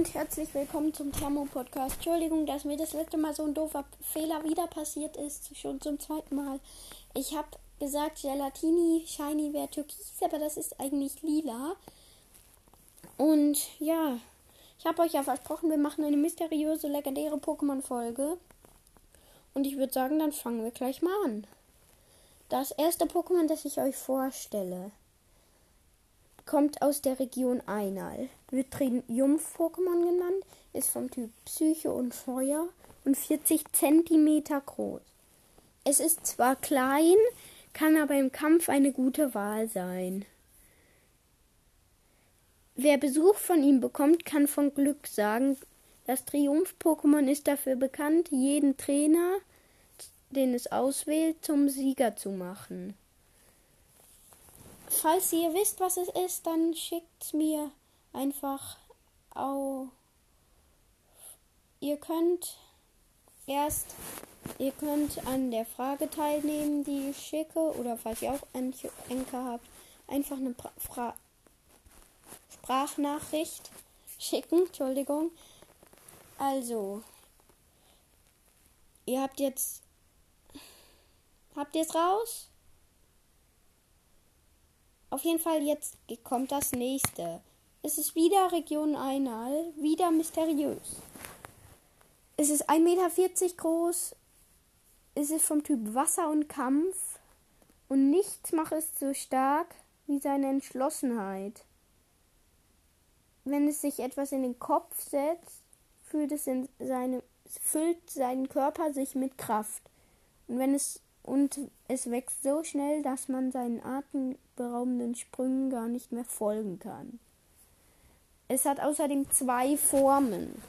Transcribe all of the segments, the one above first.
und herzlich willkommen zum Thermo-Podcast. Entschuldigung, dass mir das letzte Mal so ein doofer Fehler wieder passiert ist, schon zum zweiten Mal. Ich habe gesagt, Gelatini Shiny wäre türkis, aber das ist eigentlich lila. Und ja, ich habe euch ja versprochen, wir machen eine mysteriöse, legendäre Pokémon-Folge. Und ich würde sagen, dann fangen wir gleich mal an. Das erste Pokémon, das ich euch vorstelle, kommt aus der Region Einal. Wird Triumph-Pokémon genannt, ist vom Typ Psyche und Feuer und 40 cm groß. Es ist zwar klein, kann aber im Kampf eine gute Wahl sein. Wer Besuch von ihm bekommt, kann von Glück sagen. Das Triumph-Pokémon ist dafür bekannt, jeden Trainer, den es auswählt, zum Sieger zu machen. Falls ihr wisst, was es ist, dann schickt mir einfach auf. Ihr könnt erst, ihr könnt an der Frage teilnehmen, die ich schicke, oder falls ihr auch Enker habt, einfach eine Fra Sprachnachricht schicken. Entschuldigung. Also, ihr habt jetzt, habt ihr es raus? Auf jeden Fall, jetzt kommt das nächste. Es ist wieder Region Einal, wieder mysteriös. Es ist 1,40 Meter groß. Es ist vom Typ Wasser und Kampf. Und nichts macht es so stark wie seine Entschlossenheit. Wenn es sich etwas in den Kopf setzt, fühlt es in seine, füllt seinen Körper sich mit Kraft. Und wenn es und es wächst so schnell, dass man seinen atemberaubenden Sprüngen gar nicht mehr folgen kann. Es hat außerdem zwei Formen.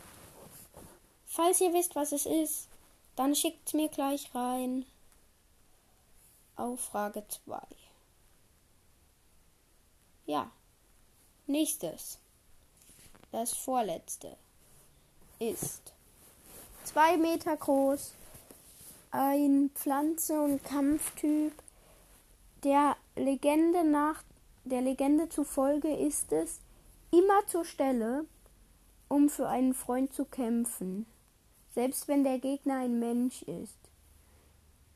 Falls ihr wisst, was es ist, dann schickt mir gleich rein auf Frage 2. Ja, nächstes, das vorletzte, ist zwei Meter groß, ein Pflanze- und Kampftyp. Der Legende nach der Legende zufolge ist es immer zur Stelle, um für einen Freund zu kämpfen, selbst wenn der Gegner ein Mensch ist.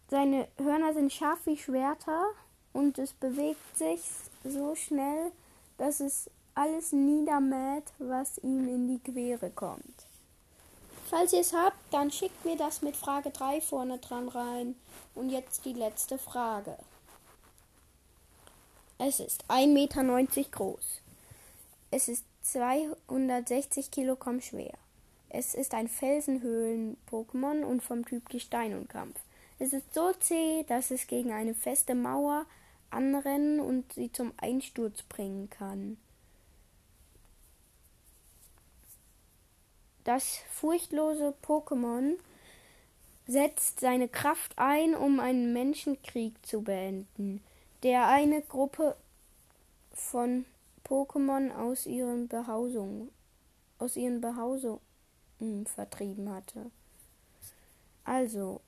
Seine Hörner sind scharf wie Schwerter und es bewegt sich so schnell, dass es alles niedermäht, was ihm in die Quere kommt. Falls ihr es habt, dann schickt mir das mit Frage 3 vorne dran rein. Und jetzt die letzte Frage. Es ist 1,90 Meter groß. Es ist 260 Kilogramm schwer. Es ist ein Felsenhöhlen-Pokémon und vom Typ Gestein und Kampf. Es ist so zäh, dass es gegen eine feste Mauer anrennen und sie zum Einsturz bringen kann. Das furchtlose Pokémon setzt seine Kraft ein, um einen Menschenkrieg zu beenden, der eine Gruppe von Pokémon aus ihren Behausungen aus ihren Behausungen vertrieben hatte. Also,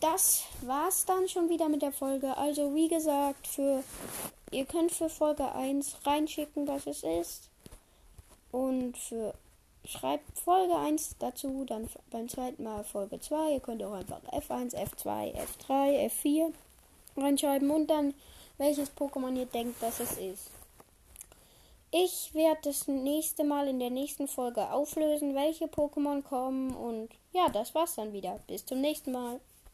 das war's dann schon wieder mit der Folge. Also, wie gesagt, für ihr könnt für Folge 1 reinschicken, was es ist. Und für schreibt Folge 1 dazu, dann beim zweiten Mal Folge 2. Ihr könnt auch einfach F1, F2, F3, F4 reinschreiben und dann welches Pokémon ihr denkt, dass es ist. Ich werde das nächste Mal in der nächsten Folge auflösen, welche Pokémon kommen und ja, das war's dann wieder. Bis zum nächsten Mal.